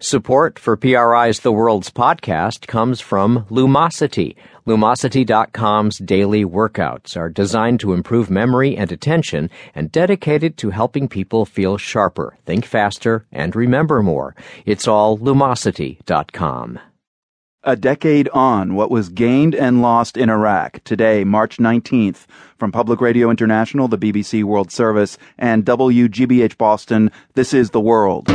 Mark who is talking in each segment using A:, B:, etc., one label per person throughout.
A: Support for PRI's The World's podcast comes from Lumosity. Lumosity.com's daily workouts are designed to improve memory and attention and dedicated to helping people feel sharper, think faster, and remember more. It's all Lumosity.com.
B: A decade on, what was gained and lost in Iraq. Today, March 19th. From Public Radio International, the BBC World Service, and WGBH Boston, this is The World.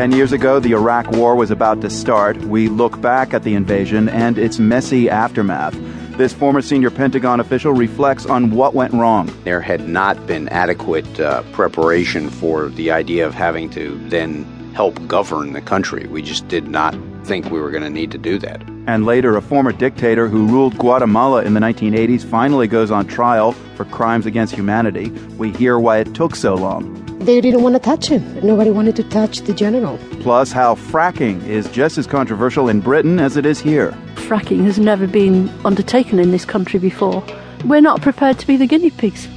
B: Ten years ago, the Iraq War was about to start. We look back at the invasion and its messy aftermath. This former senior Pentagon official reflects on what went wrong.
C: There had not been adequate uh, preparation for the idea of having to then help govern the country. We just did not think we were going to need to do that.
B: And later, a former dictator who ruled Guatemala in the 1980s finally goes on trial for crimes against humanity. We hear why it took so long.
D: They didn't want to touch him. Nobody wanted to touch the general.
B: Plus, how fracking is just as controversial in Britain as it is here.
E: Fracking has never been undertaken in this country before. We're not prepared to be the guinea pigs.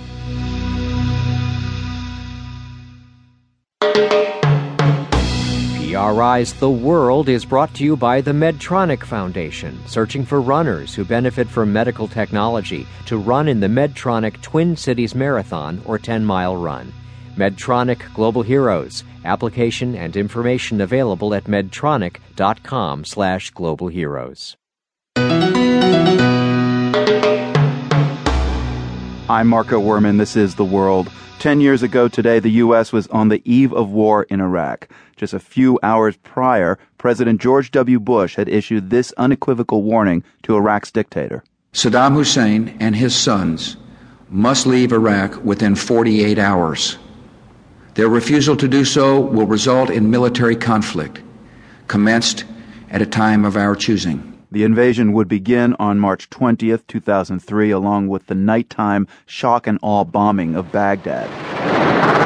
A: PRI's The World is brought to you by the Medtronic Foundation, searching for runners who benefit from medical technology to run in the Medtronic Twin Cities Marathon or 10 mile run. Medtronic Global Heroes. Application and information available at medtronic.com slash global heroes.
B: I'm Marco Werman. This is The World. Ten years ago today, the U.S. was on the eve of war in Iraq. Just a few hours prior, President George W. Bush had issued this unequivocal warning to Iraq's dictator.
F: Saddam Hussein and his sons must leave Iraq within 48 hours. Their refusal to do so will result in military conflict, commenced at a time of our choosing.
B: The invasion would begin on March 20th, 2003, along with the nighttime shock and awe bombing of Baghdad.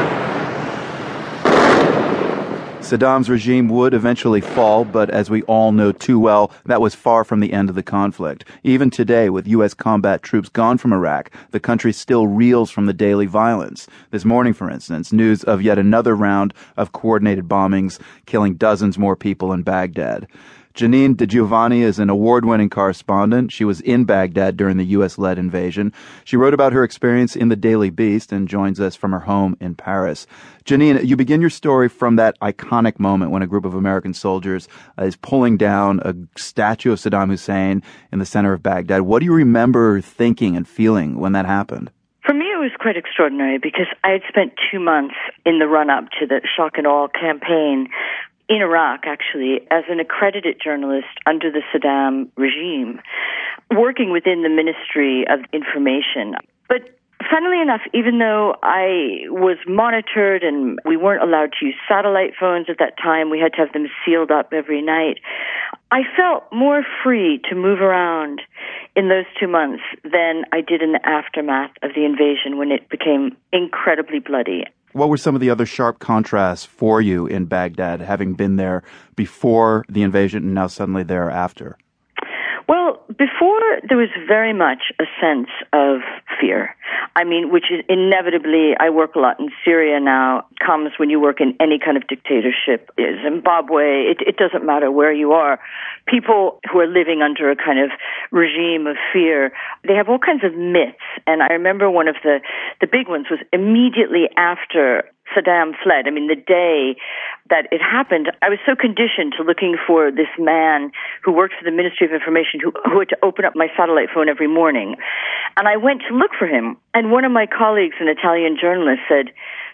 B: Saddam's regime would eventually fall, but as we all know too well, that was far from the end of the conflict. Even today, with U.S. combat troops gone from Iraq, the country still reels from the daily violence. This morning, for instance, news of yet another round of coordinated bombings, killing dozens more people in Baghdad. Janine DiGiovanni is an award winning correspondent. She was in Baghdad during the U.S. led invasion. She wrote about her experience in the Daily Beast and joins us from her home in Paris. Janine, you begin your story from that iconic moment when a group of American soldiers uh, is pulling down a statue of Saddam Hussein in the center of Baghdad. What do you remember thinking and feeling when that happened?
G: For me, it was quite extraordinary because I had spent two months in the run up to the shock and awe campaign in Iraq, actually, as an accredited journalist under the Saddam regime, working within the Ministry of Information. But funnily enough, even though I was monitored and we weren't allowed to use satellite phones at that time, we had to have them sealed up every night. I felt more free to move around in those two months than I did in the aftermath of the invasion when it became incredibly bloody.
B: What were some of the other sharp contrasts for you in Baghdad, having been there before the invasion and now suddenly thereafter?
G: Well, before there was very much a sense of fear. I mean, which is inevitably, I work a lot in Syria now, comes when you work in any kind of dictatorship, Zimbabwe, it, it doesn't matter where you are. People who are living under a kind of regime of fear, they have all kinds of myths. And I remember one of the, the big ones was immediately after Saddam fled. I mean, the day that it happened, I was so conditioned to looking for this man who worked for the Ministry of Information who, who had to open up my satellite phone every morning. And I went to look for him. And one of my colleagues, an Italian journalist, said,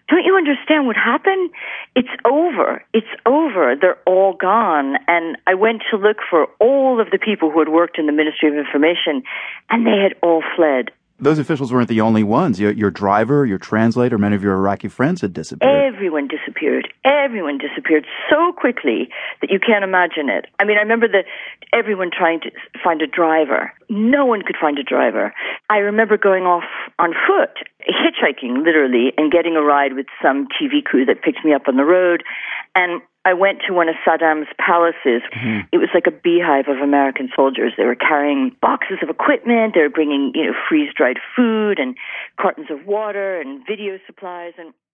G: don't you understand what happened? It's over. It's over. They're all gone. And I went to look for all of the people who had worked in the Ministry of Information, and they had all fled
B: those officials weren't the only ones. Your, your, driver, your translator, many of your Iraqi friends had disappeared.
G: Everyone disappeared. Everyone disappeared so quickly that you can't imagine it. I mean, I remember the everyone trying to find a driver. No one could find a driver. I remember going off on foot, hitchhiking literally, and getting a ride with some TV crew that picked me up on the road. And I went to one of Saddam's palaces. Mm-hmm. It was like a beehive of American soldiers. They were carrying boxes of equipment. They were bringing, you know, freeze dried food and cartons of water and video supplies. And I